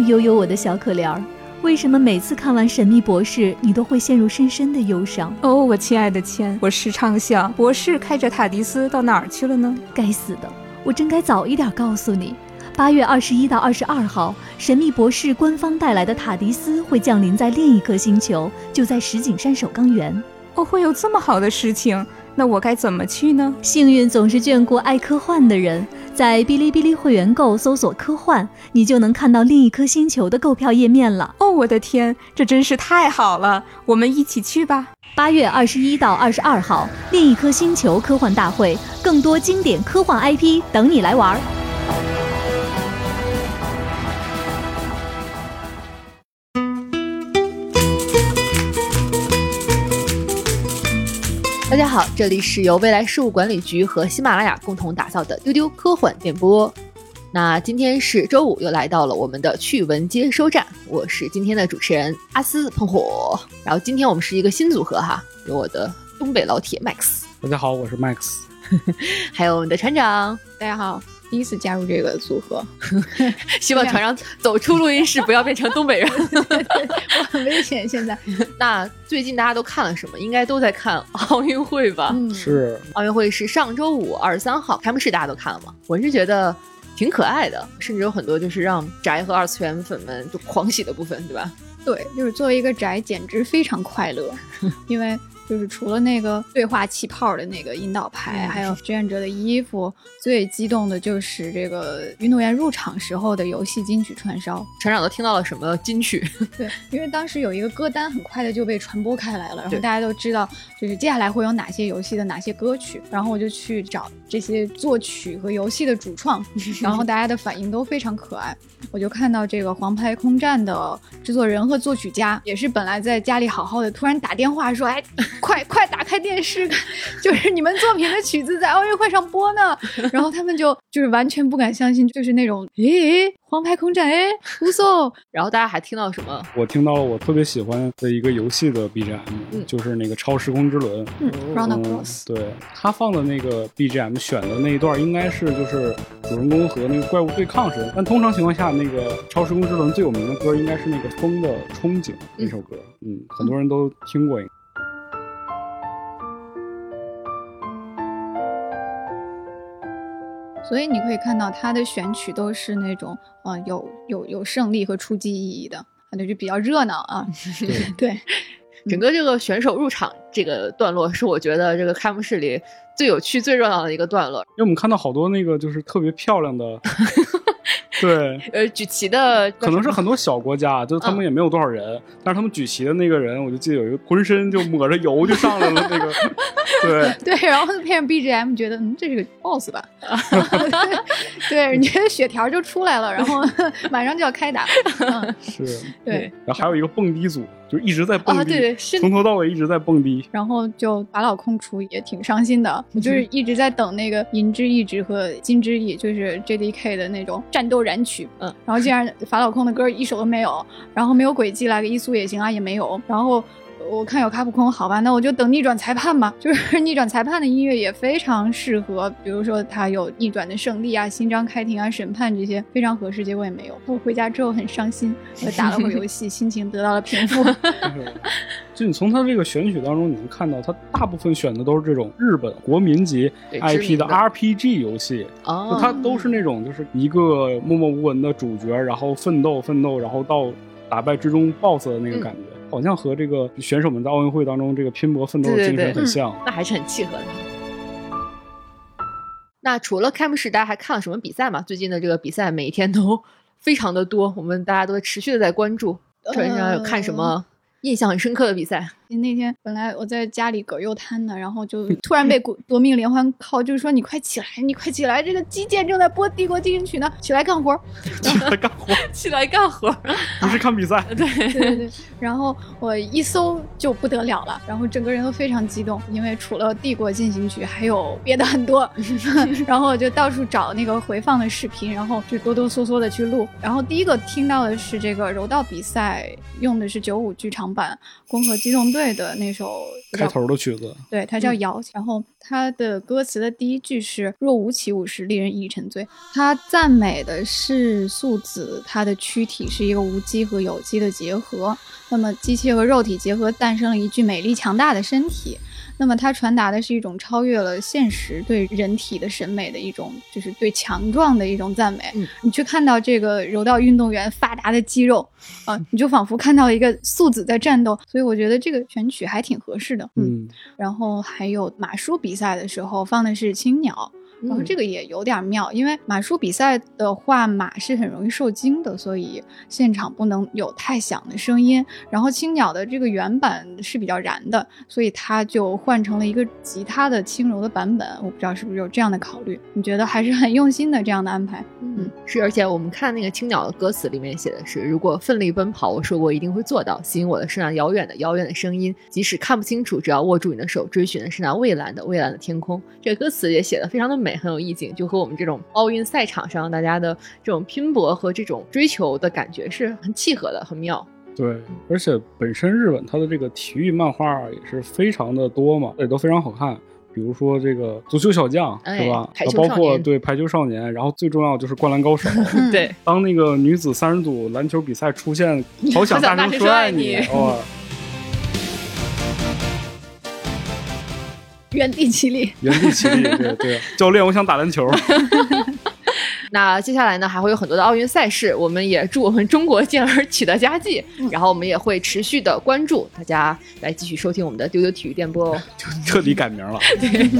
哦，悠悠，我的小可怜儿，为什么每次看完《神秘博士》，你都会陷入深深的忧伤？哦，我亲爱的千，我时常想，博士开着塔迪斯到哪儿去了呢？该死的，我真该早一点告诉你。八月二十一到二十二号，神秘博士官方带来的塔迪斯会降临在另一颗星球，就在石景山首钢园。哦，会有这么好的事情？那我该怎么去呢？幸运总是眷顾爱科幻的人，在哔哩哔哩会员购搜索“科幻”，你就能看到另一颗星球的购票页面了。哦，我的天，这真是太好了！我们一起去吧。八月二十一到二十二号，另一颗星球科幻大会，更多经典科幻 IP 等你来玩。大家好，这里是由未来事务管理局和喜马拉雅共同打造的丢丢科幻电波。那今天是周五，又来到了我们的趣闻接收站，我是今天的主持人阿斯喷火。然后今天我们是一个新组合哈，有我的东北老铁 Max，大家好，我是 Max，还有我们的船长，大家好。第一次加入这个组合，希望船长走出录音室不要变成东北人，我很危险。现在，那最近大家都看了什么？应该都在看奥运会吧？是奥运会是上周五二十三号开幕式，大家都看了吗？我是觉得挺可爱的，甚至有很多就是让宅和二次元粉们就狂喜的部分，对吧？对，就是作为一个宅，简直非常快乐，因为。就是除了那个对话气泡的那个引导牌，还有志愿者的衣服，最激动的就是这个运动员入场时候的游戏金曲串烧。船长都听到了什么金曲？对，因为当时有一个歌单很快的就被传播开来了，然后大家都知道，就是接下来会有哪些游戏的哪些歌曲，然后我就去找这些作曲和游戏的主创，然后大家的反应都非常可爱。我就看到这个《黄牌空战》的制作人和作曲家，也是本来在家里好好的，突然打电话说：“哎。”快快打开电视，就是你们作品的曲子在奥运会上播呢。然后他们就就是完全不敢相信，就是那种诶，黄牌空战诶，无送。然后大家还听到什么？我听到了我特别喜欢的一个游戏的 BGM，就是那个超时空之轮。嗯，Round Cross。对他放的那个 BGM 选的那一段，应该是就是主人公和那个怪物对抗时。但通常情况下，那个超时空之轮最有名的歌应该是那个《风的憧憬》那首歌。嗯，很多人都听过。所以你可以看到他的选曲都是那种，呃，有有有胜利和出击意义的，那就比较热闹啊。对，整个这个选手入场这个段落是我觉得这个开幕式里最有趣、最热闹的一个段落，因为我们看到好多那个就是特别漂亮的。对，呃，举旗的可能是很多小国家，就是他们也没有多少人，但是他们举旗的那个人，我就记得有一个浑身就抹着油就上来了那个，对。对，然后配上 BGM，觉得嗯，这是个 boss 吧？对，你觉得血条就出来了，然后马上就要开打，是，对，然后还有一个蹦迪组。就一直在蹦迪，对对，从头到尾一直在蹦迪。然后就法老控出也挺伤心的，我就是一直在等那个银之翼之和金之翼，就是 J D K 的那种战斗燃曲。嗯，然后竟然法老控的歌一首都没有，然后没有轨迹来个一苏也行啊，也没有，然后。我看有卡普空，好吧，那我就等逆转裁判吧。就是逆转裁判的音乐也非常适合，比如说他有逆转的胜利啊、新章开庭啊、审判这些非常合适。结果也没有，我回家之后很伤心，我打了会儿游戏，心情得到了平复。就你从他这个选曲当中，你能看到他大部分选的都是这种日本国民级 IP 的 RPG 游戏，就他都是那种就是一个默默无闻的主角，然后奋斗奋斗，然后到打败最终 BOSS 的那个感觉。好像和这个选手们在奥运会当中这个拼搏奋斗的精神很像，那还是很契合的。那除了开幕式，大家还看了什么比赛吗？最近的这个比赛每一天都 非常的多，我们大家都持续的在关注。船长有看什么印象很深刻的比赛？那天本来我在家里葛优瘫呢，然后就突然被夺命连环 call，就是说你快起来，你快起来，这个击剑正在播《帝国进行曲》呢，起来干活，起来干活，起来干活，不是看比赛，对对对对。然后我一搜就不得了了，然后整个人都非常激动，因为除了《帝国进行曲》，还有别的很多，然后我就到处找那个回放的视频，然后就哆哆嗦嗦的去录。然后第一个听到的是这个柔道比赛，用的是九五剧场版《攻壳机动队》。的那首开头的曲子，对，它叫《摇》，然后它的歌词的第一句是“若无其物时，令人一沉醉”，它赞美的是素子，它的躯体是一个无机和有机的结合，那么机器和肉体结合，诞生了一具美丽强大的身体。那么它传达的是一种超越了现实对人体的审美的一种，就是对强壮的一种赞美。嗯你去看到这个柔道运动员发达的肌肉，啊，你就仿佛看到一个素子在战斗。所以我觉得这个选曲还挺合适的。嗯，然后还有马术比赛的时候放的是青鸟。然后这个也有点妙，因为马术比赛的话，马是很容易受惊的，所以现场不能有太响的声音。然后青鸟的这个原版是比较燃的，所以它就换成了一个吉他的轻柔的版本。我不知道是不是有这样的考虑？你觉得还是很用心的这样的安排？嗯，是。而且我们看那个青鸟的歌词里面写的是：如果奋力奔跑，我说过一定会做到。吸引我的是那遥远的遥远的声音，即使看不清楚，只要握住你的手，追寻的是那蔚蓝的蔚蓝的天空。这个歌词也写的非常的美。很有意境，就和我们这种奥运赛场上大家的这种拼搏和这种追求的感觉是很契合的，很妙。对，而且本身日本它的这个体育漫画也是非常的多嘛，也都非常好看。比如说这个足球小将，是吧？包括对排球少年，然后最重要就是灌篮高手。对，当那个女子三人组篮球比赛出现，好想大声说爱你，哇！原地起立，原地起立，对对。教练，我想打篮球。那接下来呢，还会有很多的奥运赛事，我们也祝我们中国健儿取得佳绩。然后我们也会持续的关注大家，来继续收听我们的丢丢体育电波哦。就彻底改名了。对。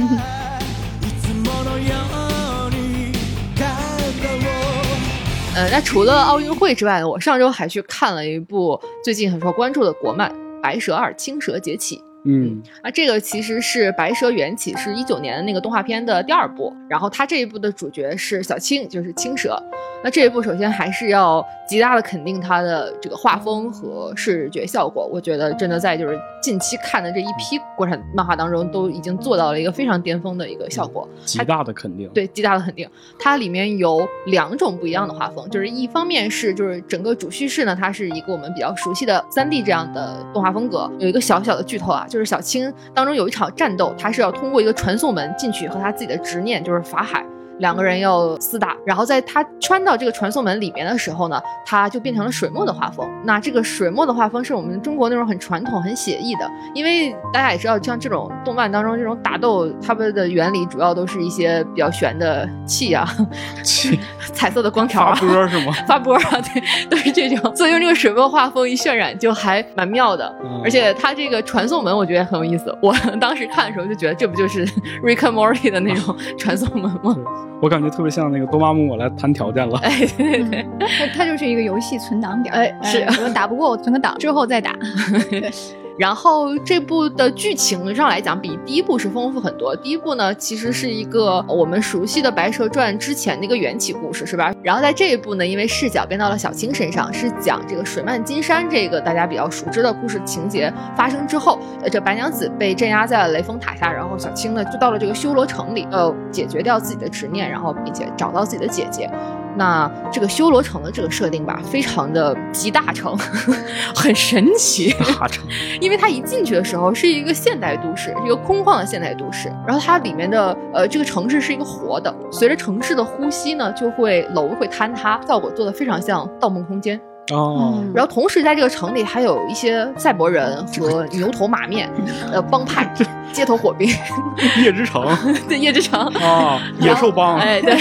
呃，那除了奥运会之外呢，我上周还去看了一部最近很受关注的国漫《白蛇二：青蛇劫起》。嗯，那，这个其实是《白蛇缘起》，是一九年的那个动画片的第二部。然后它这一部的主角是小青，就是青蛇。那这一部首先还是要极大的肯定它的这个画风和视觉效果。我觉得真的在就是近期看的这一批国产漫画当中，都已经做到了一个非常巅峰的一个效果。极大的肯定，对，极大的肯定。它里面有两种不一样的画风，就是一方面是就是整个主叙事呢，它是一个我们比较熟悉的三 D 这样的动画风格。有一个小小的剧透啊，就是小青当中有一场战斗，他是要通过一个传送门进去，和他自己的执念就是法海。两个人要厮打，然后在他穿到这个传送门里面的时候呢，他就变成了水墨的画风。那这个水墨的画风是我们中国那种很传统、很写意的，因为大家也知道，像这种动漫当中这种打斗，他们的原理主要都是一些比较玄的气啊，气，彩色的光条啊，发波是吗？发波啊，对，都是这种。所以用这个水墨画风一渲染，就还蛮妙的。而且他这个传送门，我觉得很有意思。我当时看的时候就觉得，这不就是 Rick and Morty 的那种传送门吗？我感觉特别像那个多玛木，我来谈条件了。哎，对对对，它它就是一个游戏存档点。哎，是，我打不过我存个档，之后再打。然后这部的剧情上来讲，比第一部是丰富很多。第一部呢，其实是一个我们熟悉的《白蛇传》之前的一个缘起故事，是吧？然后在这一部呢，因为视角变到了小青身上，是讲这个水漫金山这个大家比较熟知的故事情节发生之后，呃，这白娘子被镇压在了雷峰塔下，然后小青呢就到了这个修罗城里，呃，解决掉自己的执念，然后并且找到自己的姐姐。那这个修罗城的这个设定吧，非常的集大成，很神奇。大成，因为它一进去的时候是一个现代都市，一个空旷的现代都市。然后它里面的呃这个城市是一个活的，随着城市的呼吸呢，就会楼会坍塌，效果做的非常像《盗梦空间》。哦，然后同时在这个城里还有一些赛博人和牛头马面，呃，帮派、街头火兵，夜之城，对，夜之城啊，野兽帮，哎，对。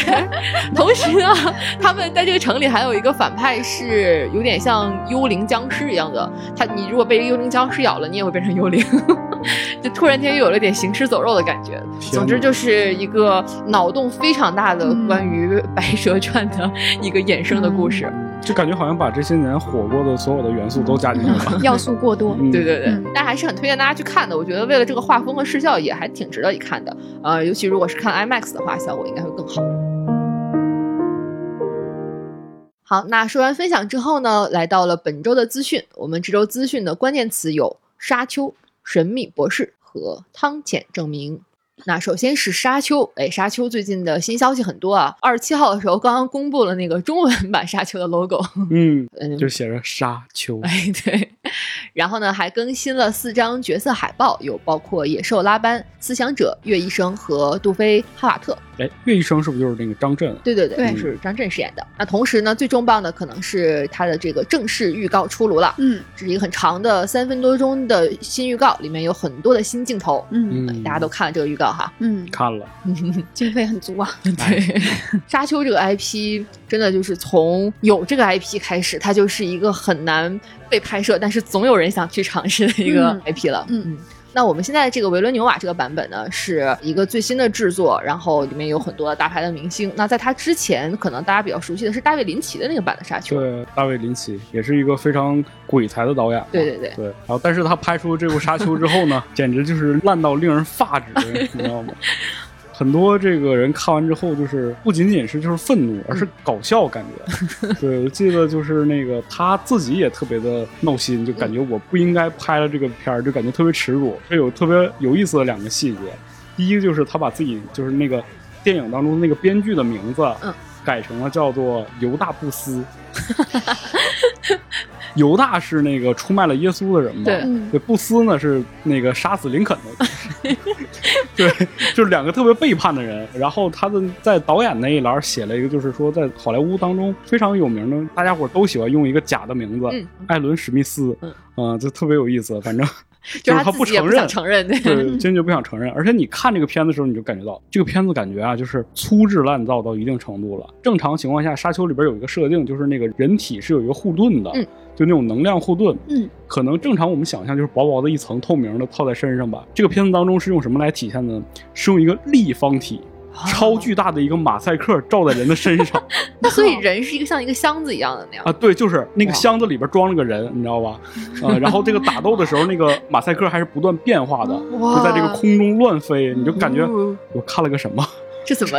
同时呢，他们在这个城里还有一个反派，是有点像幽灵僵尸一样的。他，你如果被幽灵僵尸咬了，你也会变成幽灵，就突然间又有了点行尸走肉的感觉。总之就是一个脑洞非常大的关于《白蛇传》的一个衍生的故事。就感觉好像把这些年火过的所有的元素都加进去了，要素过多。对对对，但还是很推荐大家去看的。我觉得为了这个画风和视效，也还挺值得一看的。呃，尤其如果是看 IMAX 的话，效果应该会更好。好，那说完分享之后呢，来到了本周的资讯。我们这周资讯的关键词有沙丘、神秘博士和汤浅证明。那首先是沙丘，哎，沙丘最近的新消息很多啊。二十七号的时候，刚刚公布了那个中文版沙丘的 logo，嗯，就写着沙丘。哎，对，然后呢，还更新了四张角色海报，有包括野兽拉班、思想者、岳医生和杜菲哈瓦特。哎，岳医生是不是就是那个张震？对对对，是张震饰演的。那同时呢，最重磅的可能是他的这个正式预告出炉了。嗯，这是一个很长的三分多钟的新预告，里面有很多的新镜头。嗯，大家都看了这个预告哈。嗯，看了，经费很足啊。对，沙丘这个 IP 真的就是从有这个 IP 开始，它就是一个很难被拍摄，但是总有人想去尝试的一个 IP 了。嗯嗯。那我们现在这个维伦纽瓦这个版本呢，是一个最新的制作，然后里面有很多大牌的明星。那在他之前，可能大家比较熟悉的是大卫林奇的那个版的沙丘。对，大卫林奇也是一个非常鬼才的导演。对对对对。然后，但是他拍出这部沙丘之后呢，简直就是烂到令人发指，你知道吗？很多这个人看完之后，就是不仅仅是就是愤怒，而是搞笑感觉。对，我记得就是那个他自己也特别的闹心，就感觉我不应该拍了这个片儿，就感觉特别耻辱。这有特别有意思的两个细节，第一个就是他把自己就是那个电影当中那个编剧的名字，嗯，改成了叫做尤大布斯。犹大是那个出卖了耶稣的人嘛？对，布斯呢是那个杀死林肯的。对，就是两个特别背叛的人。然后他的在导演那一栏写了一个，就是说在好莱坞当中非常有名的，大家伙都喜欢用一个假的名字，艾伦史密斯。嗯，就特别有意思。反正 就是他不承认，承认对，坚决不想承认。而且你看这个片子的时候，你就感觉到这个片子感觉啊，就是粗制滥造到一定程度了。正常情况下，《沙丘》里边有一个设定，就是那个人体是有一个护盾的。就那种能量护盾，嗯，可能正常我们想象就是薄薄的一层透明的套在身上吧。这个片子当中是用什么来体现的呢？是用一个立方体，超巨大的一个马赛克罩在人的身上。那所以人是一个像一个箱子一样的那样啊？对，就是那个箱子里边装了个人，你知道吧？啊，然后这个打斗的时候，那个马赛克还是不断变化的，就在这个空中乱飞，你就感觉我看了个什么。这怎么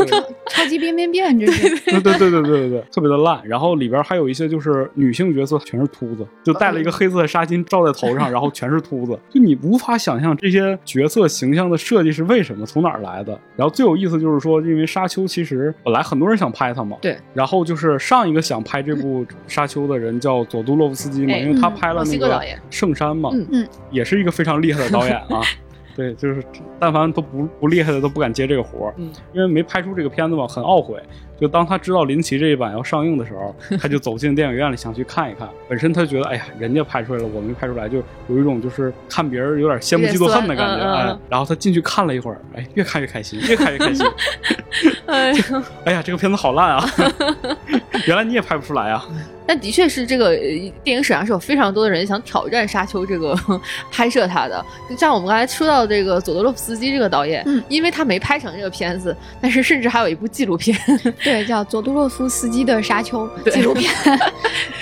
超级变变变？这是对对对对对对对，特别的烂。然后里边还有一些就是女性角色，全是秃子，就戴了一个黑色的纱巾罩在头上，然后全是秃子。就你无法想象这些角色形象的设计是为什么，从哪儿来的。然后最有意思就是说，因为沙丘其实本来很多人想拍它嘛，对。然后就是上一个想拍这部沙丘的人叫佐杜洛夫斯基嘛，因为他拍了那个圣山嘛，嗯嗯，也是一个非常厉害的导演啊。对，就是但凡都不不厉害的都不敢接这个活儿，嗯，因为没拍出这个片子嘛，很懊悔。就当他知道林奇这一版要上映的时候，他就走进电影院里想去看一看。本身他觉得，哎呀，人家拍出来了，我没拍出来，就有一种就是看别人有点羡慕嫉妒恨的感觉。哎，然后他进去看了一会儿，哎，越看越开心，越看越开心。哎 呀，哎呀，这个片子好烂啊！原来你也拍不出来啊。但的确是这个电影史上是有非常多的人想挑战《沙丘》这个拍摄它的，像我们刚才说到这个佐德洛夫斯基这个导演，嗯，因为他没拍成这个片子，但是甚至还有一部纪录片，对，叫佐杜洛夫斯基的《沙丘》纪录片，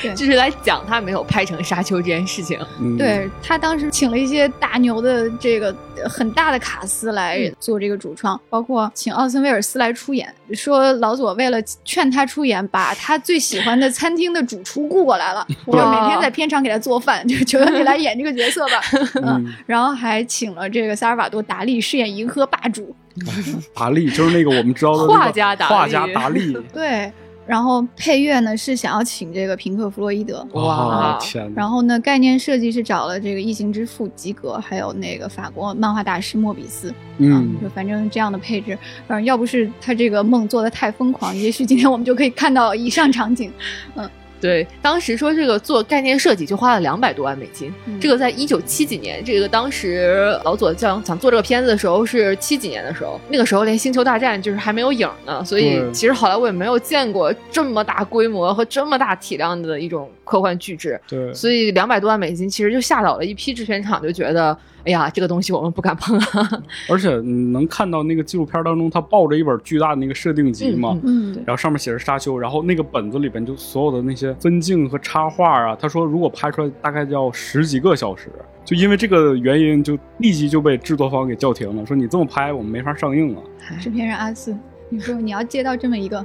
对，就是来讲他没有拍成《沙丘》这件事情。对他当时请了一些大牛的这个很大的卡司来做这个主创，包括请奥森威尔斯来出演，说老佐为了劝他出演，把他最喜欢的餐厅的主主厨雇过来了，我每天在片场给他做饭，就求求你来演这个角色吧。嗯，然后还请了这个萨尔瓦多·达利饰演银河霸主。达利就是那个我们知道的画家达画家达利。对。然后配乐呢是想要请这个平克·弗洛伊德，哇天！然后呢概念设计是找了这个异形之父吉格，还有那个法国漫画大师莫比斯，嗯，就反正这样的配置，嗯，要不是他这个梦做的太疯狂，也许今天我们就可以看到以上场景，嗯。对，当时说这个做概念设计就花了两百多万美金，这个在一九七几年，这个当时老左想想做这个片子的时候是七几年的时候，那个时候连星球大战就是还没有影呢，所以其实好莱坞也没有见过这么大规模和这么大体量的一种科幻巨制，对，所以两百多万美金其实就吓倒了一批制片厂，就觉得。哎呀，这个东西我们不敢碰啊！而且你能看到那个纪录片当中，他抱着一本巨大的那个设定集嘛，嗯，然后上面写着《沙丘》，然后那个本子里边就所有的那些分镜和插画啊，他说如果拍出来大概要十几个小时，就因为这个原因，就立即就被制作方给叫停了，说你这么拍我们没法上映了。制片人阿斯。你说你要接到这么一个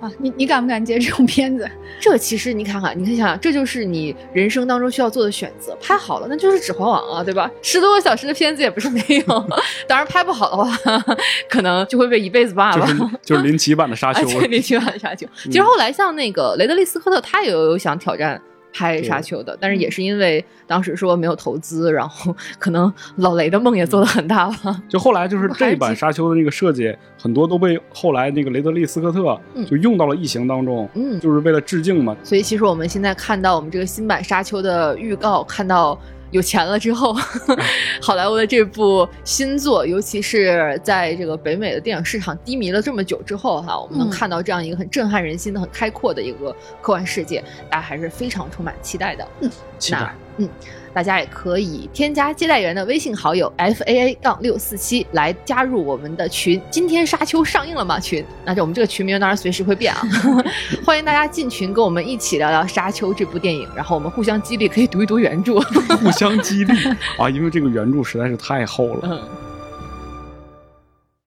啊，你你敢不敢接这种片子？这其实你看看，你可以想想，这就是你人生当中需要做的选择。拍好了，那就是《指环王》啊，对吧？十多个小时的片子也不是没有。当然拍不好的话，可能就会被一辈子霸了。就是林奇版的沙丘。林奇版的沙丘。其实后来像那个雷德利·斯科特，他也有想挑战。拍沙丘的，但是也是因为当时说没有投资，然后 可能老雷的梦也做的很大了。就后来就是这版沙丘的那个设计，很多都被后来那个雷德利·斯科特就用到了异形当中，嗯，就是为了致敬嘛。所以其实我们现在看到我们这个新版沙丘的预告，看到。有钱了之后，好莱坞的这部新作，尤其是在这个北美的电影市场低迷了这么久之后，哈，我们能看到这样一个很震撼人心的、很开阔的一个科幻世界，大家还是非常充满期待的。嗯，期待。嗯。大家也可以添加接待员的微信好友 f a a 杠六四七来加入我们的群。今天沙丘上映了吗？群？那就我们这个群名当然随时会变啊，欢迎大家进群跟我们一起聊聊沙丘这部电影，然后我们互相激励，可以读一读原著，互相激励啊，因为这个原著实在是太厚了。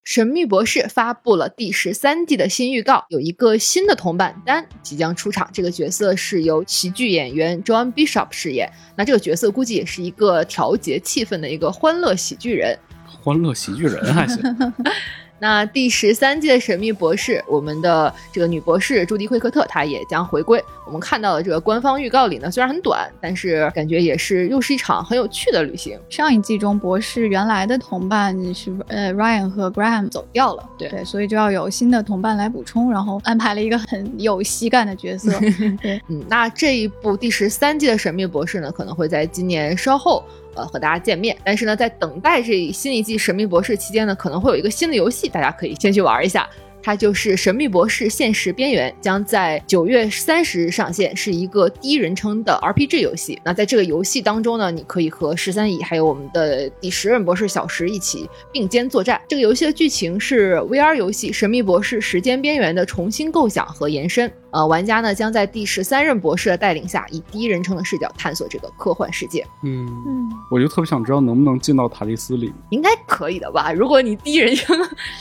神秘博士发布了第十三季的新预告，有一个新的同伴丹即将出场。这个角色是由喜剧演员 John Bishop 饰演。那这个角色估计也是一个调节气氛的一个欢乐喜剧人。欢乐喜剧人还行。那第十三季的神秘博士，我们的这个女博士朱迪·惠克特，她也将回归。我们看到的这个官方预告里呢，虽然很短，但是感觉也是又是一场很有趣的旅行。上一季中，博士原来的同伴是呃 Ryan 和 Graham 走掉了，对，所以就要有新的同伴来补充，然后安排了一个很有喜感的角色。对，嗯，那这一部第十三季的神秘博士呢，可能会在今年稍后。呃，和大家见面，但是呢，在等待这新一季《神秘博士》期间呢，可能会有一个新的游戏，大家可以先去玩一下。它就是《神秘博士：现实边缘》，将在九月三十日上线，是一个第一人称的 RPG 游戏。那在这个游戏当中呢，你可以和十三姨还有我们的第十任博士小石一起并肩作战。这个游戏的剧情是 VR 游戏《神秘博士：时间边缘》的重新构想和延伸。呃，玩家呢将在第十三任博士的带领下，以第一人称的视角探索这个科幻世界。嗯嗯，我就特别想知道能不能进到塔利斯里。应该可以的吧？如果你第一人称，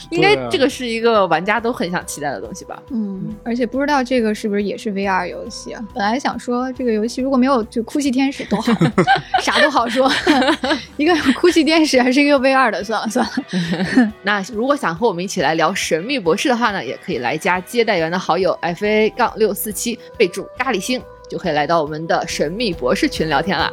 应该这个是一个玩家都很想期待的东西吧？嗯，而且不知道这个是不是也是 VR 游戏啊？本来想说这个游戏如果没有就哭泣天使多好，啥都好说。一个哭泣天使还是一个 VR 的，算了算了。那如果想和我们一起来聊神秘博士的话呢，也可以来加接待员的好友 fa 杠。六四七备注咖喱星，就可以来到我们的神秘博士群聊天啦。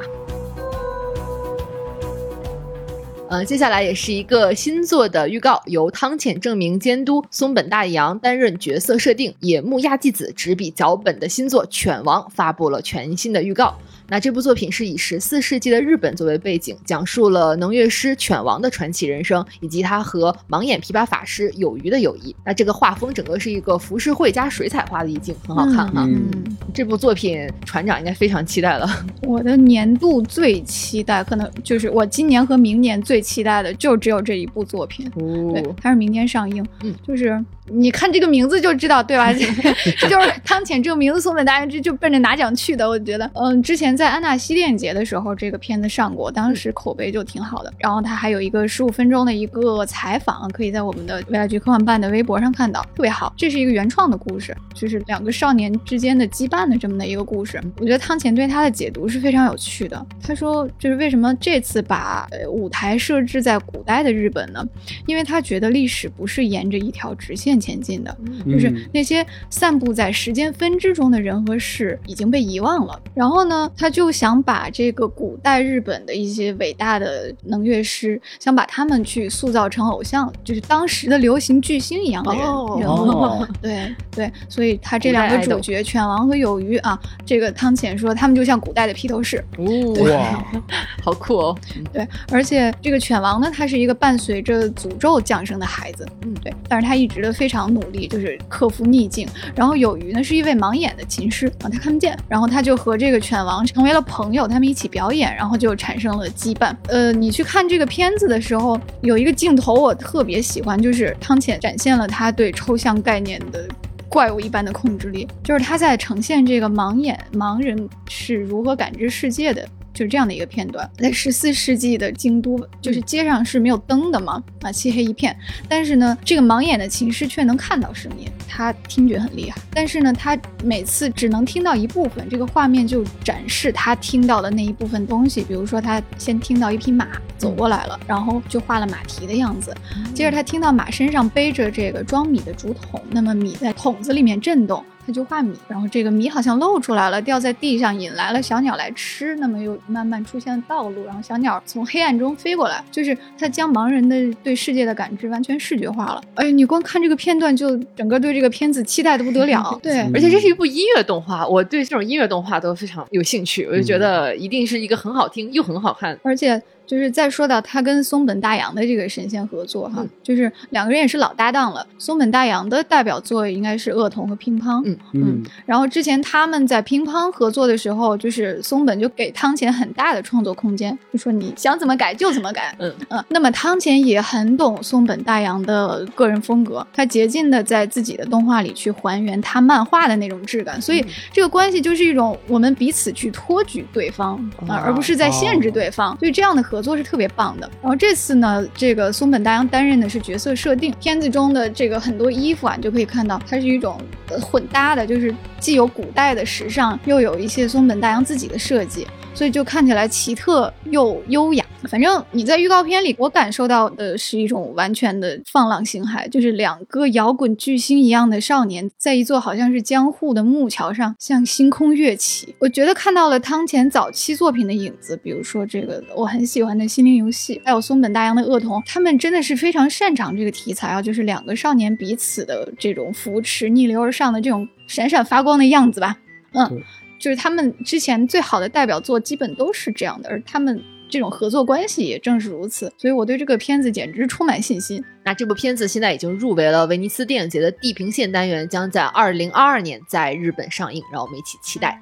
嗯，接下来也是一个新作的预告，由汤浅证明监督，松本大洋担任角色设定，野木亚纪子执笔脚本的新作《犬王》发布了全新的预告。那这部作品是以十四世纪的日本作为背景，讲述了能乐师犬王的传奇人生，以及他和盲眼琵琶法师有余的友谊。那这个画风整个是一个浮世绘加水彩画的意境，很好看哈。嗯，这部作品船长应该非常期待了。我的年度最期待，可能就是我今年和明年最期待的，就只有这一部作品。哦，对，它是明年上映。嗯，就是。你看这个名字就知道，对吧？这就是汤浅这个名字送给大家，就就奔着拿奖去的。我觉得，嗯，之前在安纳西电影节的时候，这个片子上过，当时口碑就挺好的。然后他还有一个十五分钟的一个采访，可以在我们的未来局科幻办的微博上看到，特别好。这是一个原创的故事，就是两个少年之间的羁绊的这么的一个故事。我觉得汤浅对他的解读是非常有趣的。他说，就是为什么这次把呃舞台设置在古代的日本呢？因为他觉得历史不是沿着一条直线。前进的，就是那些散布在时间分支中的人和事已经被遗忘了。然后呢，他就想把这个古代日本的一些伟大的能乐师，想把他们去塑造成偶像，就是当时的流行巨星一样的人人物。对对，所以他这两个主角犬王和有余啊，这个汤浅说他们就像古代的披头士。哇，好酷哦！对，而且这个犬王呢，他是一个伴随着诅咒降生的孩子。嗯，对，但是他一直都。非常努力，就是克服逆境。然后有余呢，是一位盲眼的琴师啊，他看不见。然后他就和这个犬王成为了朋友，他们一起表演，然后就产生了羁绊。呃，你去看这个片子的时候，有一个镜头我特别喜欢，就是汤浅展现了他对抽象概念的怪物一般的控制力，就是他在呈现这个盲眼盲人是如何感知世界的。就是这样的一个片段，在十四世纪的京都，就是街上是没有灯的嘛，啊，漆黑一片。但是呢，这个盲眼的琴师却能看到声音，他听觉很厉害。但是呢，他每次只能听到一部分，这个画面就展示他听到的那一部分东西。比如说，他先听到一匹马走过来了，然后就画了马蹄的样子。接着他听到马身上背着这个装米的竹筒，那么米在桶子里面震动。他就画米，然后这个米好像露出来了，掉在地上，引来了小鸟来吃，那么又慢慢出现道路，然后小鸟从黑暗中飞过来，就是他将盲人的对世界的感知完全视觉化了。哎，你光看这个片段，就整个对这个片子期待的不得了。对，而且这是一部音乐动画，我对这种音乐动画都非常有兴趣，我就觉得一定是一个很好听又很好看，而且。就是再说到他跟松本大洋的这个神仙合作哈，就是两个人也是老搭档了。松本大洋的代表作应该是《恶童》和《乒乓》。嗯嗯。然后之前他们在《乒乓》合作的时候，就是松本就给汤浅很大的创作空间，就说你想怎么改就怎么改。嗯嗯。那么汤浅也很懂松本大洋的个人风格，他竭尽的在自己的动画里去还原他漫画的那种质感，所以这个关系就是一种我们彼此去托举对方啊，而不是在限制对方。所以这样的。合作是特别棒的。然后这次呢，这个松本大洋担任的是角色设定。片子中的这个很多衣服啊，你就可以看到它是一种混搭的，就是既有古代的时尚，又有一些松本大洋自己的设计。所以就看起来奇特又优雅。反正你在预告片里，我感受到的是一种完全的放浪形骸，就是两个摇滚巨星一样的少年，在一座好像是江户的木桥上向星空跃起。我觉得看到了汤浅早期作品的影子，比如说这个我很喜欢的心灵游戏，还有松本大洋的恶童，他们真的是非常擅长这个题材啊，就是两个少年彼此的这种扶持、逆流而上的这种闪闪发光的样子吧。嗯。就是他们之前最好的代表作基本都是这样的，而他们这种合作关系也正是如此，所以我对这个片子简直充满信心。那这部片子现在已经入围了威尼斯电影节的地平线单元，将在二零二二年在日本上映，让我们一起期待。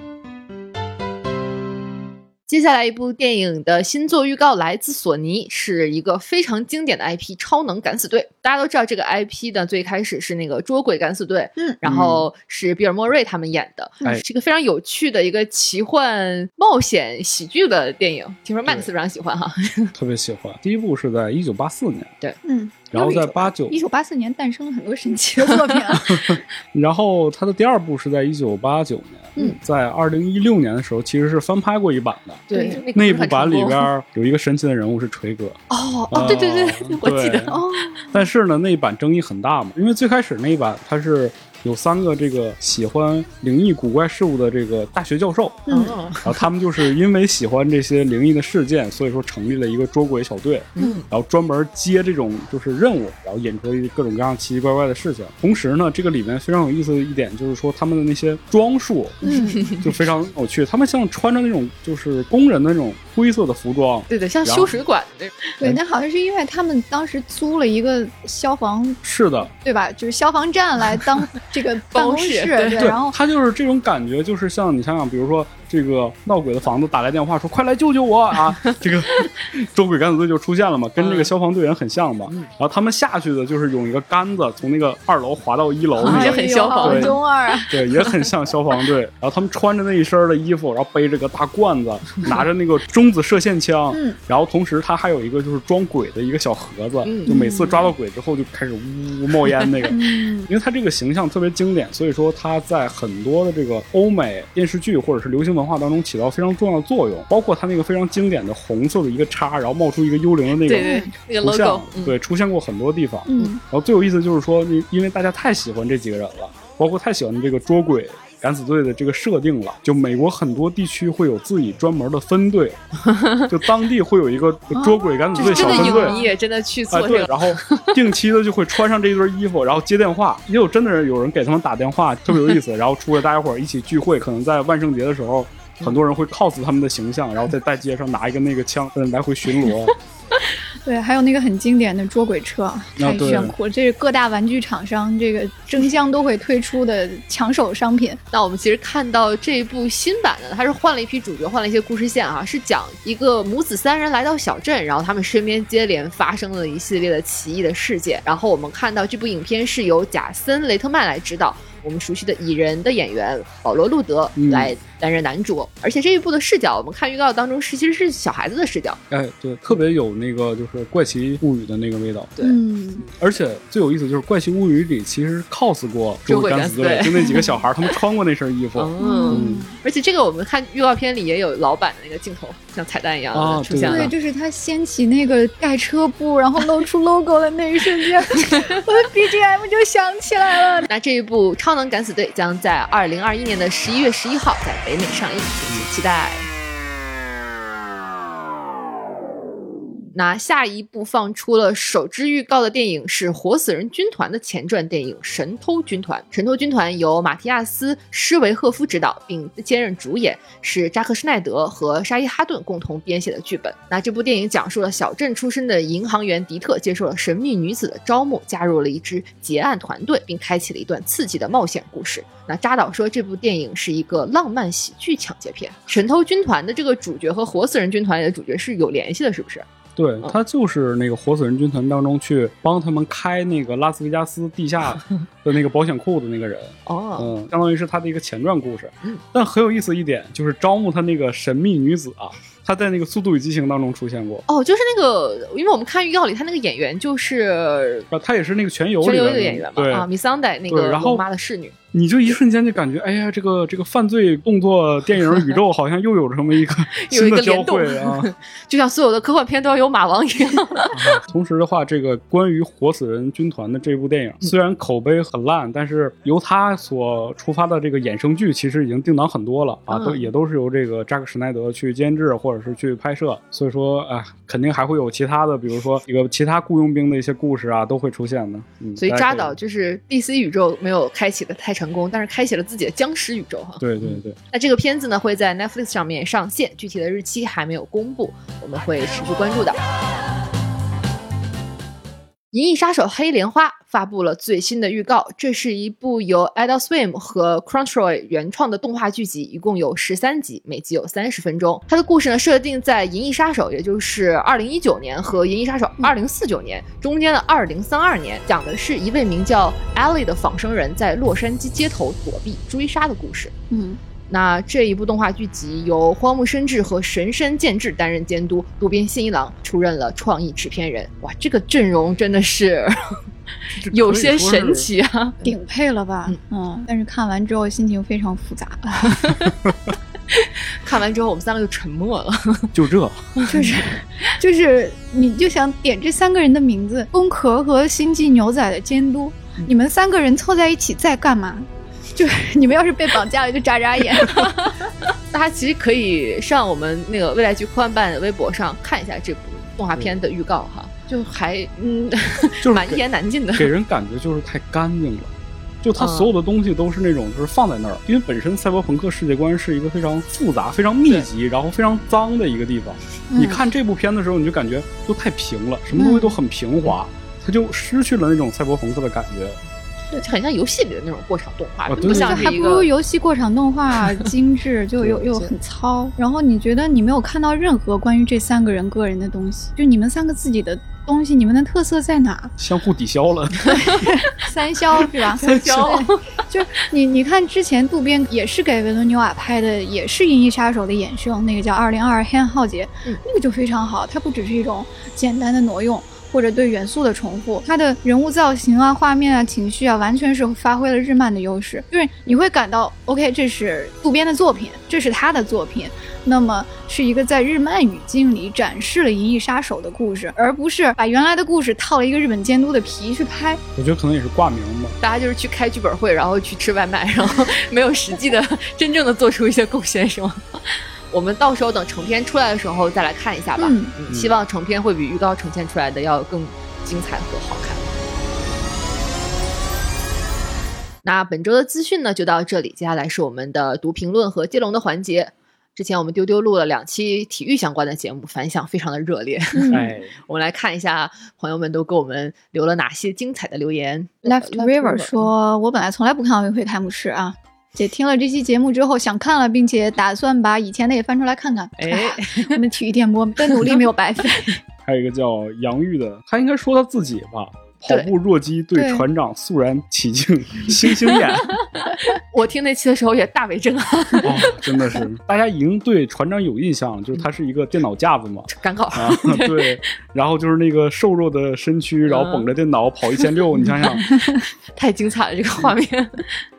接下来一部电影的新作预告来自索尼，是一个非常经典的 IP《超能敢死队》。大家都知道这个 IP 呢，最开始是那个捉鬼敢死队，嗯，然后是比尔莫瑞他们演的，是一个非常有趣的一个奇幻冒险喜剧的电影。听说 Max 非常喜欢哈，特别喜欢。第一部是在一九八四年，对，嗯。然后在八九一九八四年诞生了很多神奇的作品。啊 然后他的第二部是在一九八九年，嗯，在二零一六年的时候其实是翻拍过一版的。对，那部版里边有一个神奇的人物是锤哥。哦哦，对对对，我记得哦。但是呢，那一版争议很大嘛，因为最开始那一版它是。有三个这个喜欢灵异古怪事物的这个大学教授，嗯，然后他们就是因为喜欢这些灵异的事件，所以说成立了一个捉鬼小队，嗯，然后专门接这种就是任务，然后引出各种各样奇奇怪怪的事情。同时呢，这个里面非常有意思的一点就是说他们的那些装束，嗯，就非常有趣。他们像穿着那种就是工人的那种灰色的服装，对对，像修水管的。对，那好像是因为他们当时租了一个消防，是的，对吧？就是消防站来当。这个办公室，对，然后他就是这种感觉，就是像你想想，比如说。这个闹鬼的房子打来电话说：“快来救救我！啊！” 这个捉鬼敢死队就出现了嘛，跟这个消防队员很像嘛。然后他们下去的就是用一个杆子从那个二楼滑到一楼，也很消防。中二，对，也很像消防队。然后他们穿着那一身的衣服，然后背着个大罐子，拿着那个中子射线枪，然后同时他还有一个就是装鬼的一个小盒子，就每次抓到鬼之后就开始呜呜冒烟那个。因为他这个形象特别经典，所以说他在很多的这个欧美电视剧或者是流行文化当中起到非常重要的作用，包括它那个非常经典的红色的一个叉，然后冒出一个幽灵的那个那个 logo，对，出现过很多地方。嗯，然后最有意思就是说，因因为大家太喜欢这几个人了，包括太喜欢这个捉鬼敢死队的这个设定了，就美国很多地区会有自己专门的分队，就当地会有一个捉鬼敢死队小分队，你也真的去做这个，然后定期的就会穿上这一身衣服，然后接电话，也有真的有人给他们打电话，特别有意思，然后出来大家伙一起聚会，可能在万圣节的时候。很多人会 cos 他们的形象，然后在大街上拿一个那个枪，嗯，来回巡逻。对，还有那个很经典的捉鬼车，太炫酷了！这是各大玩具厂商这个争相都会推出的抢手商品。那我们其实看到这一部新版的，它是换了一批主角，换了一些故事线啊，是讲一个母子三人来到小镇，然后他们身边接连发生了一系列的奇异的事件。然后我们看到这部影片是由贾森·雷特曼来指导。我们熟悉的蚁人的演员保罗·路德来担任男主。而且这一部的视角，我们看预告当中是其实是小孩子的视角。哎，对，特别有那个就是《怪奇物语》的那个味道。对，而且最有意思就是《怪奇物语》里其实 cos 过周鬼敢死队，就那几个小孩，他们穿过那身衣服。嗯，而且这个我们看预告片里也有老版的那个镜头，像彩蛋一样的出现了。对，就是他掀起那个盖车布，然后露出 logo 的那一瞬间，我的 BGM 就响起来了。那这一部《超能敢死队》将在二零二一年的十一月十一号在北美上映，敬请期待。那下一部放出了首支预告的电影是《活死人军团》的前传电影《神偷军团》。《神偷军团》由马提亚斯·施维赫夫执导并兼任主演，是扎克·施奈德和沙伊·哈顿共同编写的剧本。那这部电影讲述了小镇出身的银行员迪特接受了神秘女子的招募，加入了一支结案团队，并开启了一段刺激的冒险故事。那扎导说，这部电影是一个浪漫喜剧抢劫片。《神偷军团》的这个主角和《活死人军团》里的主角是有联系的，是不是？对他就是那个活死人军团当中去帮他们开那个拉斯维加斯地下的那个保险库的那个人哦，嗯，相当于是他的一个前传故事。但很有意思一点就是招募他那个神秘女子啊。他在那个《速度与激情》当中出现过哦，就是那个，因为我们看预告里，他那个演员就是啊，他也是那个《全游》里的演员嘛，啊，米桑黛那个后妈的侍女。你就一瞬间就感觉，哎呀，这个这个犯罪动作电影宇宙好像又有这么一个 新的交汇啊，就像所有的科幻片都要有马王一样。同时的话，这个关于活死人军团的这部电影，虽然口碑很烂，但是由他所出发的这个衍生剧其实已经定档很多了啊，都也都是由这个扎克施奈德去监制或者是去拍摄，所以说啊，肯定还会有其他的，比如说一个其他雇佣兵的一些故事啊，都会出现的。嗯所以扎导就是 DC 宇宙没有开启的太。成功，但是开启了自己的僵尸宇宙哈。对对对。那这个片子呢会在 Netflix 上面上线，具体的日期还没有公布，我们会持续关注的。《银翼杀手：黑莲花》发布了最新的预告，这是一部由 Adult Swim 和 Crunchyroll 原创的动画剧集，一共有十三集，每集有三十分钟。它的故事呢设定在《银翼杀手》，也就是二零一九年和《银翼杀手二零四九年》中间的二零三二年，讲的是一位名叫 Ellie 的仿生人在洛杉矶街头躲避追杀的故事。嗯。那这一部动画剧集由荒木伸志和神山健治担任监督，渡边信一郎出任了创意制片人。哇，这个阵容真的是 有些神奇啊，顶配了吧？嗯，但是看完之后心情非常复杂。看完之后我们三个就沉默了。就这，就是就是，你就想点这三个人的名字：宫壳和星际牛仔的监督。你们三个人凑在一起在干嘛？就你们要是被绑架了，就眨眨眼。大家其实可以上我们那个未来局科幻办的微博上看一下这部动画片的预告哈，就还嗯，就 是蛮一言难尽的，给人感觉就是太干净了。就它所有的东西都是那种就是放在那儿，因为本身赛博朋克世界观是一个非常复杂、非常密集，然后非常脏的一个地方。你看这部片的时候，你就感觉就太平了，什么东西都很平滑，它就失去了那种赛博朋克的感觉。很像游戏里的那种过场动画，不像还不如游戏过场动画 精致，就又又很糙。然后你觉得你没有看到任何关于这三个人个人的东西，就你们三个自己的东西，你们的特色在哪？相互抵消了，三消是吧？三消。就你你看之前渡边也是给维伦纽瓦拍的，也是《银翼杀手》的衍生，那个叫《二零二二黑暗浩劫》，那个就非常好，它不只是一种简单的挪用。或者对元素的重复，它的人物造型啊、画面啊、情绪啊，完全是发挥了日漫的优势。就是你会感到，OK，这是渡边的作品，这是他的作品，那么是一个在日漫语境里展示了《银翼杀手》的故事，而不是把原来的故事套了一个日本监督的皮去拍。我觉得可能也是挂名吧，大家就是去开剧本会，然后去吃外卖，然后没有实际的、真正的做出一些贡献，是吗？我们到时候等成片出来的时候再来看一下吧。嗯，希望成片会比预告呈现出来的要更精彩和好看。那本周的资讯呢就到这里，接下来是我们的读评论和接龙的环节。之前我们丢丢录了两期体育相关的节目，反响非常的热烈。哎，我们来看一下朋友们都给我们留了哪些精彩的留言。Left River 说：“我本来从来不看奥运会开幕式啊。”姐听了这期节目之后想看了，并且打算把以前的也翻出来看看。哎，我们体育电波的努力没有白费。还有一个叫杨玉的，他应该说他自己吧，跑步弱鸡对船长肃然起敬，星星眼。我听那期的时候也大为震撼。哦，真的是，大家已经对船长有印象了，就是他是一个电脑架子嘛，赶考啊，对。然后就是那个瘦弱的身躯，然后捧着电脑跑一千六，你想想，太精彩了这个画面。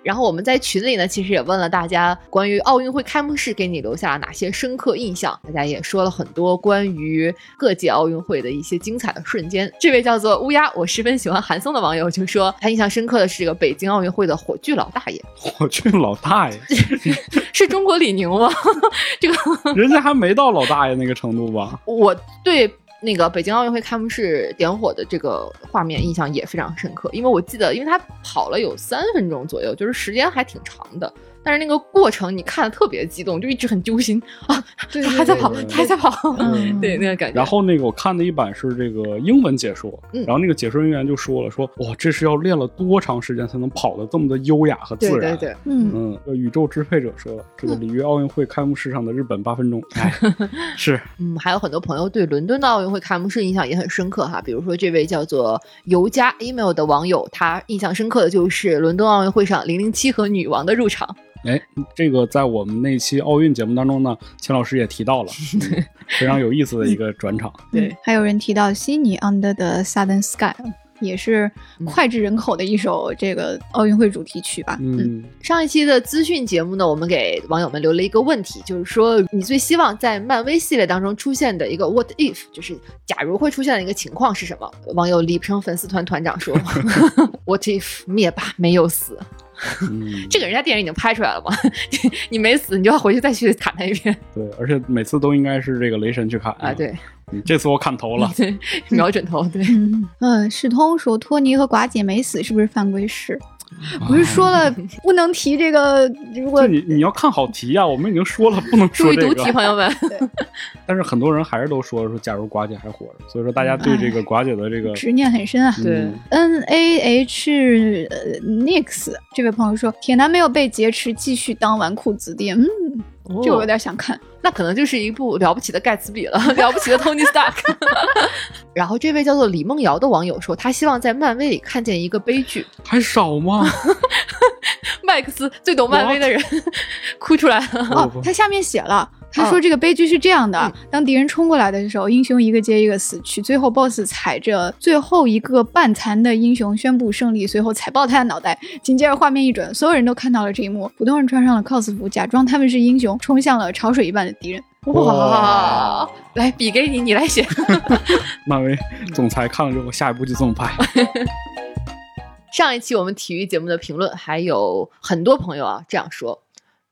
然后我们在群里呢，其实也问了大家关于奥运会开幕式给你留下了哪些深刻印象，大家也说了很多关于各届奥运会的一些精彩的瞬间。这位叫做乌鸦，我十分喜欢韩松的网友就说，他印象深刻的是这个北京奥运会的火炬老大爷。火炬老大爷 是中国李宁吗？这个人家还没到老大爷那个程度吧？我对。那个北京奥运会开幕式点火的这个画面印象也非常深刻，因为我记得，因为他跑了有三分钟左右，就是时间还挺长的。但是那个过程你看的特别激动，就一直很揪心啊！他还在跑，他还在跑，嗯对那个感觉。然后那个我看的一版是这个英文解说，然后那个解说人员就说了，说哇，这是要练了多长时间才能跑得这么的优雅和自然？对对对，嗯嗯。宇宙支配者说了，这个里约奥运会开幕式上的日本八分钟，哎，是。嗯，还有很多朋友对伦敦的奥运会开幕式印象也很深刻哈，比如说这位叫做尤加 email 的网友，他印象深刻的就是伦敦奥运会上零零七和女王的入场。哎，这个在我们那期奥运节目当中呢，钱老师也提到了，非常有意思的一个转场。对，还有人提到悉尼 Under the Southern Sky，也是脍炙人口的一首这个奥运会主题曲吧。嗯，上一期的资讯节目呢，我们给网友们留了一个问题，就是说你最希望在漫威系列当中出现的一个 What if，就是假如会出现的一个情况是什么？网友李成粉丝团团长说，What if 灭霸没有死？这个人家电影已经拍出来了嘛，你没死，你就要回去再去砍他一遍。对，而且每次都应该是这个雷神去砍啊。对，这次我砍头了，对，瞄准头。对，嗯，史通说托尼和寡姐没死，是不是犯规事？不是说了不能提这个？如果你你要看好题啊，我们已经说了不能说这个。注意读题，朋友们。但是很多人还是都说说，假如寡姐还活着，所以说大家对这个寡姐的这个执念很深啊。对，N A H Nix 这位朋友说，铁男没有被劫持，继续当纨绔子弟。嗯。就有点想看，那可能就是一部了不起的盖茨比了，了不起的 Tony Stark。然后这位叫做李梦瑶的网友说，他希望在漫威里看见一个悲剧，还少吗？麦克斯最懂漫威的人 哭出来了。哦，他下面写了。他说：“这个悲剧是这样的：当敌人冲过来的时候，英雄一个接一个死去，最后 BOSS 踩着最后一个半残的英雄宣布胜利，随后踩爆他的脑袋。紧接着画面一转，所有人都看到了这一幕。普通人穿上了 cos 服，假装他们是英雄，冲向了潮水一般的敌人。哇！来，笔给你，你来写。漫威总裁看了之后，下一步就这么拍。上一期我们体育节目的评论还有很多朋友啊这样说，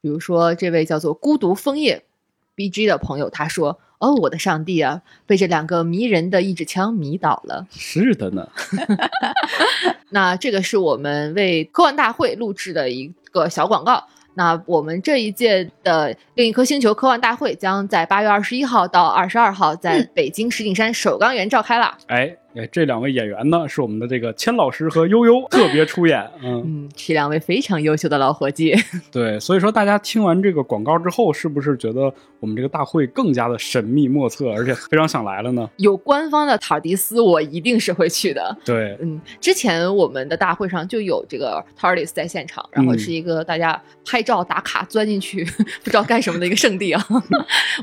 比如说这位叫做孤独枫叶。” B G 的朋友他说：“哦，我的上帝啊，被这两个迷人的一支枪迷倒了。”是的呢。那这个是我们为科幻大会录制的一个小广告。那我们这一届的另一颗星球科幻大会将在八月二十一号到二十二号在北京石景山首钢园召开了。哎。哎，这两位演员呢，是我们的这个千老师和悠悠特别出演，嗯，是两位非常优秀的老伙计。对，所以说大家听完这个广告之后，是不是觉得我们这个大会更加的神秘莫测，而且非常想来了呢？有官方的塔迪斯，我一定是会去的。对，嗯，之前我们的大会上就有这个 TARDIS 在现场，然后是一个大家拍照打卡、钻进去 不知道干什么的一个圣地啊。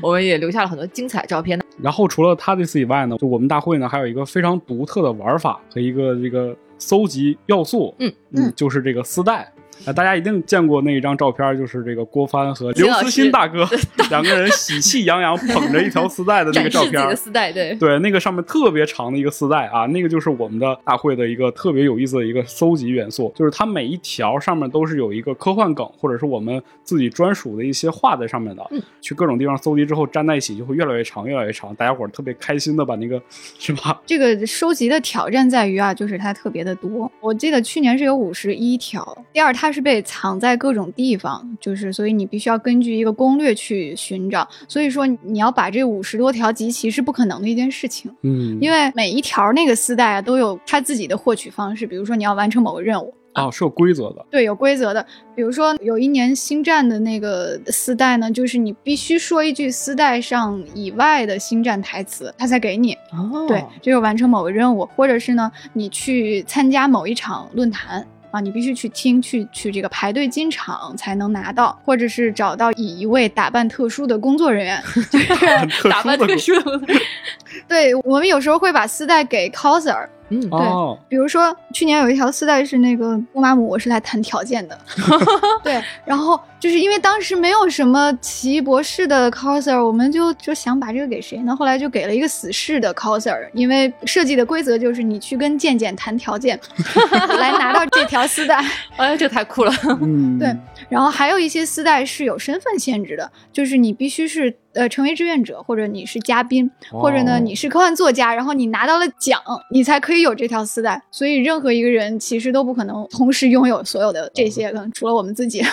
我们也留下了很多精彩照片。然后除了 TARDIS 以外呢，就我们大会呢还有一个非常。独特的玩法和一个这个搜集要素，嗯嗯，就是这个丝带。啊，大家一定见过那一张照片，就是这个郭帆和刘慈欣大哥 两个人喜气洋洋捧着一条丝带的那个照片。丝带，对对，那个上面特别长的一个丝带啊，那个就是我们的大会的一个特别有意思的一个搜集元素，就是它每一条上面都是有一个科幻梗，或者是我们自己专属的一些画在上面的。嗯，去各种地方搜集之后粘在一起，就会越来越长，越来越长。大家伙儿特别开心的把那个是吧？这个收集的挑战在于啊，就是它特别的多。我记得去年是有五十一条。第二，它是被藏在。各种地方，就是所以你必须要根据一个攻略去寻找。所以说你要把这五十多条集齐是不可能的一件事情。嗯，因为每一条那个丝带啊都有它自己的获取方式。比如说你要完成某个任务。啊，是有规则的。对，有规则的。比如说有一年星战的那个丝带呢，就是你必须说一句丝带上以外的星战台词，他才给你。哦，对，就是完成某个任务，或者是呢，你去参加某一场论坛。啊，你必须去听，去去这个排队进场才能拿到，或者是找到以一位打扮特殊的工作人员，就是打扮特殊的。对我们有时候会把丝带给 coser。嗯，对，比如说去年有一条丝带是那个乌玛姆，我是来谈条件的，对，然后就是因为当时没有什么奇异博士的 coser，我们就就想把这个给谁呢？后来就给了一个死侍的 coser，因为设计的规则就是你去跟健健谈条件，来拿到这条丝带，哎，这太酷了，嗯，对，然后还有一些丝带是有身份限制的，就是你必须是。呃，成为志愿者，或者你是嘉宾，或者呢你是科幻作家，然后你拿到了奖，你才可以有这条丝带。所以任何一个人其实都不可能同时拥有所有的这些，可能除了我们自己。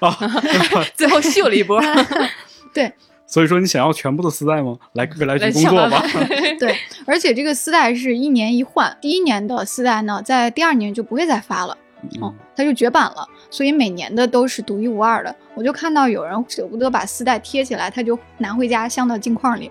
最后秀了一波。对，所以说你想要全部的丝带吗？来未来去工作吧。对，而且这个丝带是一年一换，第一年的丝带呢，在第二年就不会再发了。哦，它就绝版了，所以每年的都是独一无二的。我就看到有人舍不得把丝带贴起来，他就拿回家镶到镜框里。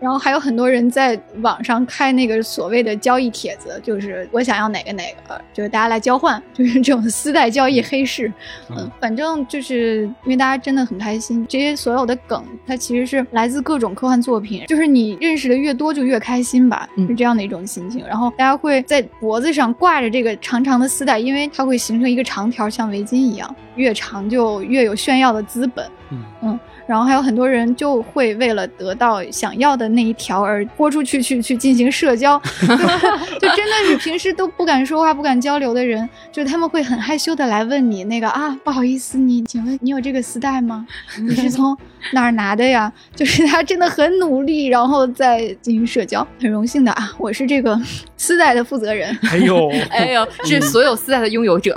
然后还有很多人在网上开那个所谓的交易帖子，就是我想要哪个哪个，就是大家来交换，就是这种丝带交易黑市。嗯，反正就是因为大家真的很开心，这些所有的梗，它其实是来自各种科幻作品，就是你认识的越多就越开心吧，是这样的一种心情。然后大家会在脖子上挂着这个长长的丝带，因为它会形成一个长条，像围巾一样，越长就越有炫耀的资本。嗯嗯。然后还有很多人就会为了得到想要的那一条而豁出去去去进行社交，就真的是平时都不敢说话、不敢交流的人，就他们会很害羞的来问你那个啊，不好意思，你请问你有这个丝带吗？你是从哪儿拿的呀？就是他真的很努力，然后再进行社交，很荣幸的啊，我是这个丝带的负责人。哎呦，哎呦，是所有丝带的拥有者。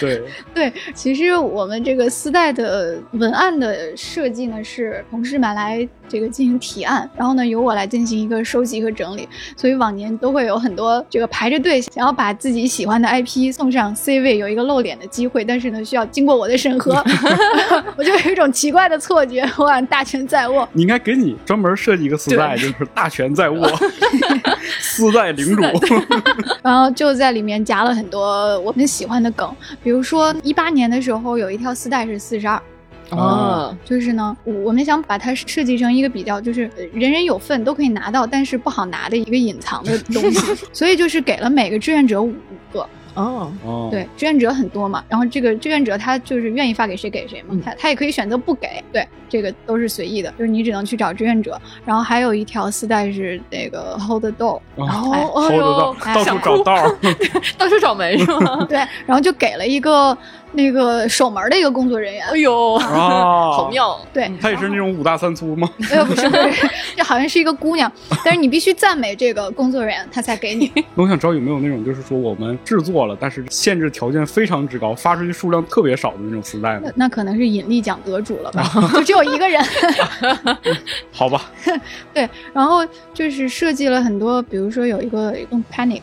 对对，其实我们这个丝带的文案的设。计呢是同事们来这个进行提案，然后呢由我来进行一个收集和整理，所以往年都会有很多这个排着队想要把自己喜欢的 IP 送上 C 位，有一个露脸的机会，但是呢需要经过我的审核，我就有一种奇怪的错觉，我大权在握。你应该给你专门设计一个丝带，就是大权在握，丝带领主。然后就在里面夹了很多我很喜欢的梗，比如说一八年的时候有一条丝带是四十二。哦，就是呢，我们想把它设计成一个比较，就是人人有份都可以拿到，但是不好拿的一个隐藏的东西，所以就是给了每个志愿者五个。哦哦，对，志愿者很多嘛，然后这个志愿者他就是愿意发给谁给谁嘛，他他也可以选择不给，对，这个都是随意的，就是你只能去找志愿者。然后还有一条丝带是那个 hold the door，然后 hold the door，到处找道，到处找门是吗？对，然后就给了一个。那个守门的一个工作人员，哎呦，好妙！对，他也是那种五大三粗吗？呃，不是，不是，这好像是一个姑娘，但是你必须赞美这个工作人员，他才给你。我想知道有没有那种，就是说我们制作了，但是限制条件非常之高，发出去数量特别少的那种磁带那那可能是引力奖得主了吧？就只有一个人。好吧。对，然后就是设计了很多，比如说有一个用 Panic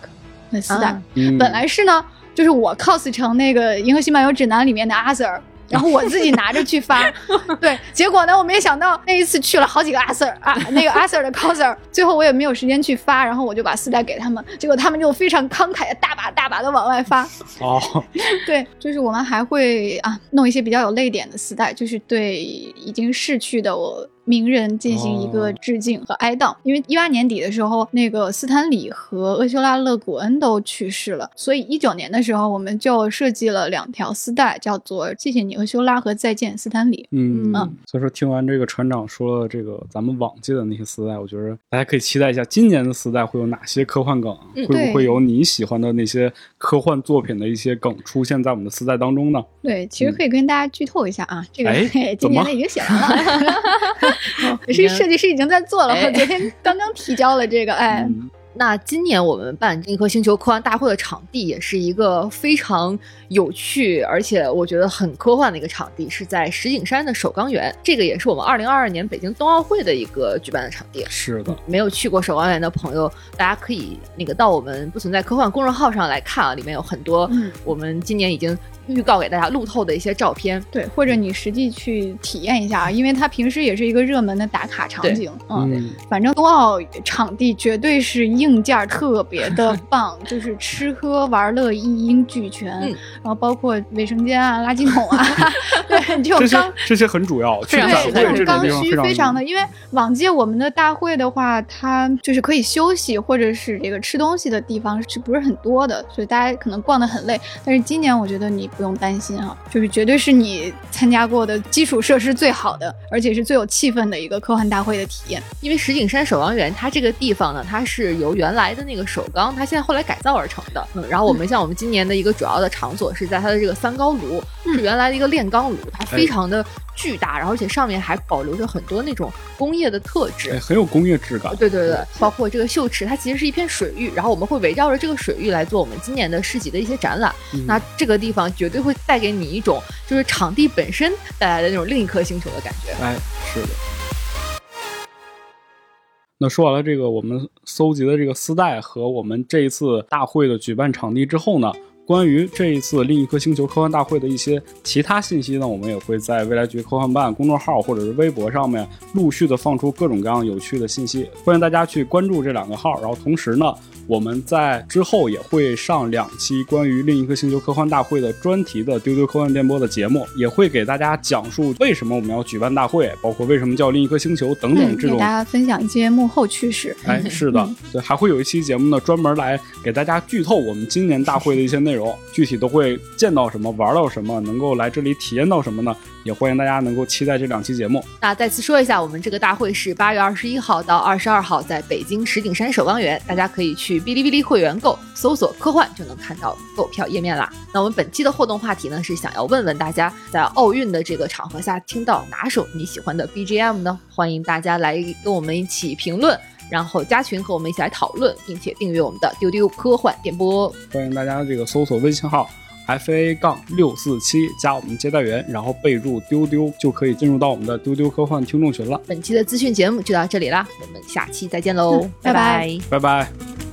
的磁带，本来是呢。就是我 cos 成那个《银河系漫游指南》里面的阿 Sir，然后我自己拿着去发，对，结果呢，我没想到那一次去了好几个阿 Sir 啊，那个阿 Sir 的 coser，最后我也没有时间去发，然后我就把丝带给他们，结果他们就非常慷慨的大把大把的往外发。哦，对，就是我们还会啊弄一些比较有泪点的丝带，就是对已经逝去的我。名人进行一个致敬和哀悼，因为一八年底的时候，那个斯坦李和厄修拉·勒古恩都去世了，所以一九年的时候，我们就设计了两条丝带，叫做“谢谢你，厄修拉”和“再见，斯坦李”。嗯嗯。所以说，听完这个船长说了这个咱们往届的那些丝带，我觉得大家可以期待一下今年的丝带会有哪些科幻梗，会不会有你喜欢的那些科幻作品的一些梗出现在我们的丝带当中呢？对，其实可以跟大家剧透一下啊，这个 今年的已经写完了。哦，是设计师已经在做了，我昨天刚刚提交了这个，哎，那今年我们办另一颗星球科幻大会的场地也是一个非常有趣，而且我觉得很科幻的一个场地，是在石景山的首钢园。这个也是我们二零二二年北京冬奥会的一个举办的场地。是的，没有去过首钢园的朋友，大家可以那个到我们不存在科幻公众号上来看啊，里面有很多我们今年已经。预告给大家路透的一些照片，对，或者你实际去体验一下啊，因为它平时也是一个热门的打卡场景，嗯，反正冬奥场地绝对是硬件特别的棒，就是吃喝玩乐一应俱全，然后包括卫生间啊、垃圾桶啊，对，就刚这些很主要，对，刚需非常的，因为往届我们的大会的话，它就是可以休息或者是这个吃东西的地方是不是很多的，所以大家可能逛得很累，但是今年我觉得你。不用担心啊，就是绝对是你参加过的基础设施最好的，而且是最有气氛的一个科幻大会的体验。因为石景山守望园，它这个地方呢，它是由原来的那个首钢，它现在后来改造而成的。嗯，然后我们像我们今年的一个主要的场所是在它的这个三高炉，是原来的一个炼钢炉，它非常的。巨大，然后而且上面还保留着很多那种工业的特质，很有工业质感。对对对，包括这个秀池，它其实是一片水域，然后我们会围绕着这个水域来做我们今年的市集的一些展览。那这个地方绝对会带给你一种就是场地本身带来的那种另一颗星球的感觉。哎，是的。那说完了这个我们搜集的这个丝带和我们这一次大会的举办场地之后呢？关于这一次另一颗星球科幻大会的一些其他信息呢，我们也会在未来局科幻办公众号或者是微博上面陆续的放出各种各样有趣的信息，欢迎大家去关注这两个号。然后同时呢。我们在之后也会上两期关于另一颗星球科幻大会的专题的丢丢科幻电波的节目，也会给大家讲述为什么我们要举办大会，包括为什么叫另一颗星球等等这种。给大家分享一些幕后趣事。哎，是的，对，还会有一期节目呢，专门来给大家剧透我们今年大会的一些内容，具体都会见到什么，玩到什么，能够来这里体验到什么呢？也欢迎大家能够期待这两期节目。那再次说一下，我们这个大会是八月二十一号到二十二号，在北京石景山首钢园，大家可以去哔哩哔哩会员购，搜索“科幻”就能看到购票页面啦。那我们本期的互动话题呢，是想要问问大家，在奥运的这个场合下，听到哪首你喜欢的 BGM 呢？欢迎大家来跟我们一起评论，然后加群和我们一起来讨论，并且订阅我们的丢丢科幻电波。欢迎大家这个搜索微信号。f a 杠六四七加我们接待员，然后备注丢丢，就可以进入到我们的丢丢科幻听众群了。本期的资讯节目就到这里啦，我们下期再见喽，拜拜，拜拜。